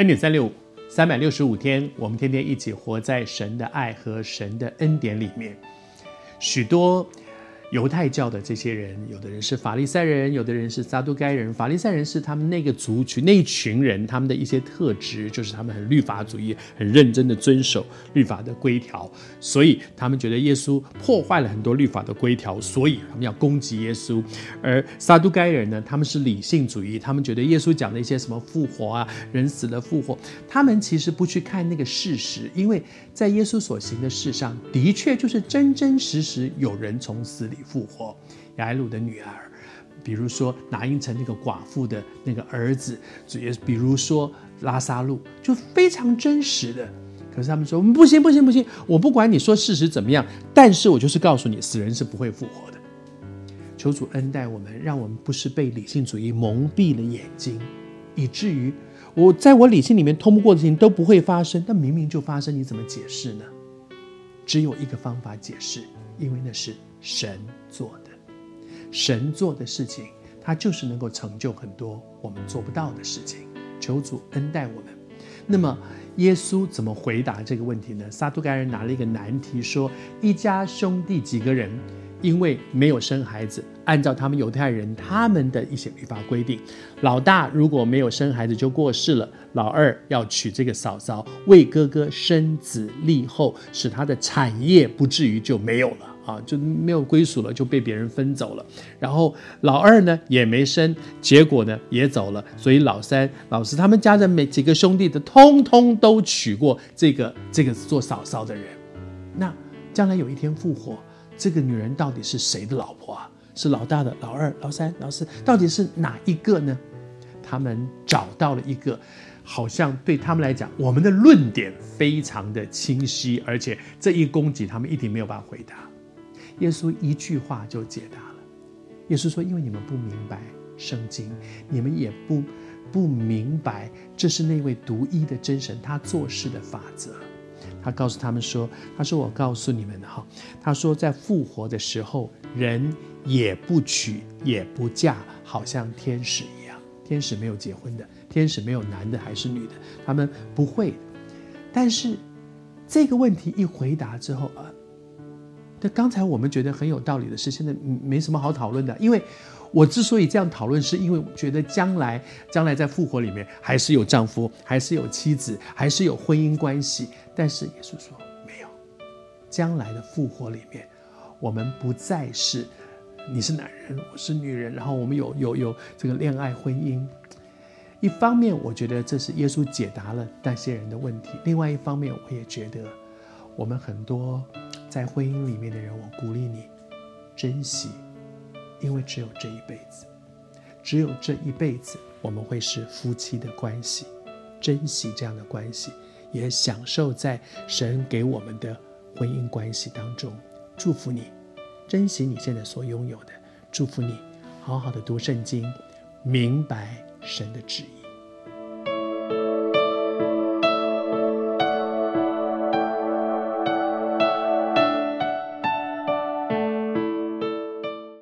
恩典三六五，三百六十五天，我们天天一起活在神的爱和神的恩典里面。许多。犹太教的这些人，有的人是法利赛人，有的人是撒都该人。法利赛人是他们那个族群那一群人，他们的一些特质就是他们很律法主义，很认真的遵守律法的规条，所以他们觉得耶稣破坏了很多律法的规条，所以他们要攻击耶稣。而撒都该人呢，他们是理性主义，他们觉得耶稣讲的一些什么复活啊，人死了复活，他们其实不去看那个事实，因为在耶稣所行的事上的确就是真真实实有人从死里。复活，雅鲁的女儿，比如说拿因城那个寡妇的那个儿子，也比如说拉萨路，就非常真实的。可是他们说不行不行不行，我不管你说事实怎么样，但是我就是告诉你，死人是不会复活的。求主恩待我们，让我们不是被理性主义蒙蔽了眼睛，以至于我在我理性里面通不过的事情都不会发生，但明明就发生，你怎么解释呢？只有一个方法解释，因为那是。神做的，神做的事情，他就是能够成就很多我们做不到的事情。求主恩待我们。那么，耶稣怎么回答这个问题呢？撒都该人拿了一个难题，说：一家兄弟几个人，因为没有生孩子，按照他们犹太人他们的一些律法规定，老大如果没有生孩子就过世了，老二要娶这个嫂嫂，为哥哥生子立后，使他的产业不至于就没有了。啊，就没有归属了，就被别人分走了。然后老二呢也没生，结果呢也走了。所以老三、老四他们家的每几个兄弟的，通通都娶过这个这个做嫂嫂的人。那将来有一天复活，这个女人到底是谁的老婆啊？是老大的、老二、老三、老四，到底是哪一个呢？他们找到了一个，好像对他们来讲，我们的论点非常的清晰，而且这一攻击他们一定没有办法回答。耶稣一句话就解答了。耶稣说：“因为你们不明白圣经，你们也不不明白这是那位独一的真神他做事的法则。他告诉他们说：‘他说我告诉你们哈，他说在复活的时候，人也不娶也不嫁，好像天使一样。天使没有结婚的，天使没有男的还是女的，他们不会。但是这个问题一回答之后啊。”但刚才我们觉得很有道理的是，现在没什么好讨论的。因为我之所以这样讨论，是因为觉得将来将来在复活里面还是有丈夫，还是有妻子，还是有婚姻关系。但是耶稣说没有，将来的复活里面，我们不再是你是男人，我是女人，然后我们有有有这个恋爱婚姻。一方面，我觉得这是耶稣解答了那些人的问题；另外一方面，我也觉得我们很多。在婚姻里面的人，我鼓励你珍惜，因为只有这一辈子，只有这一辈子，我们会是夫妻的关系，珍惜这样的关系，也享受在神给我们的婚姻关系当中。祝福你，珍惜你现在所拥有的，祝福你，好好的读圣经，明白神的旨意。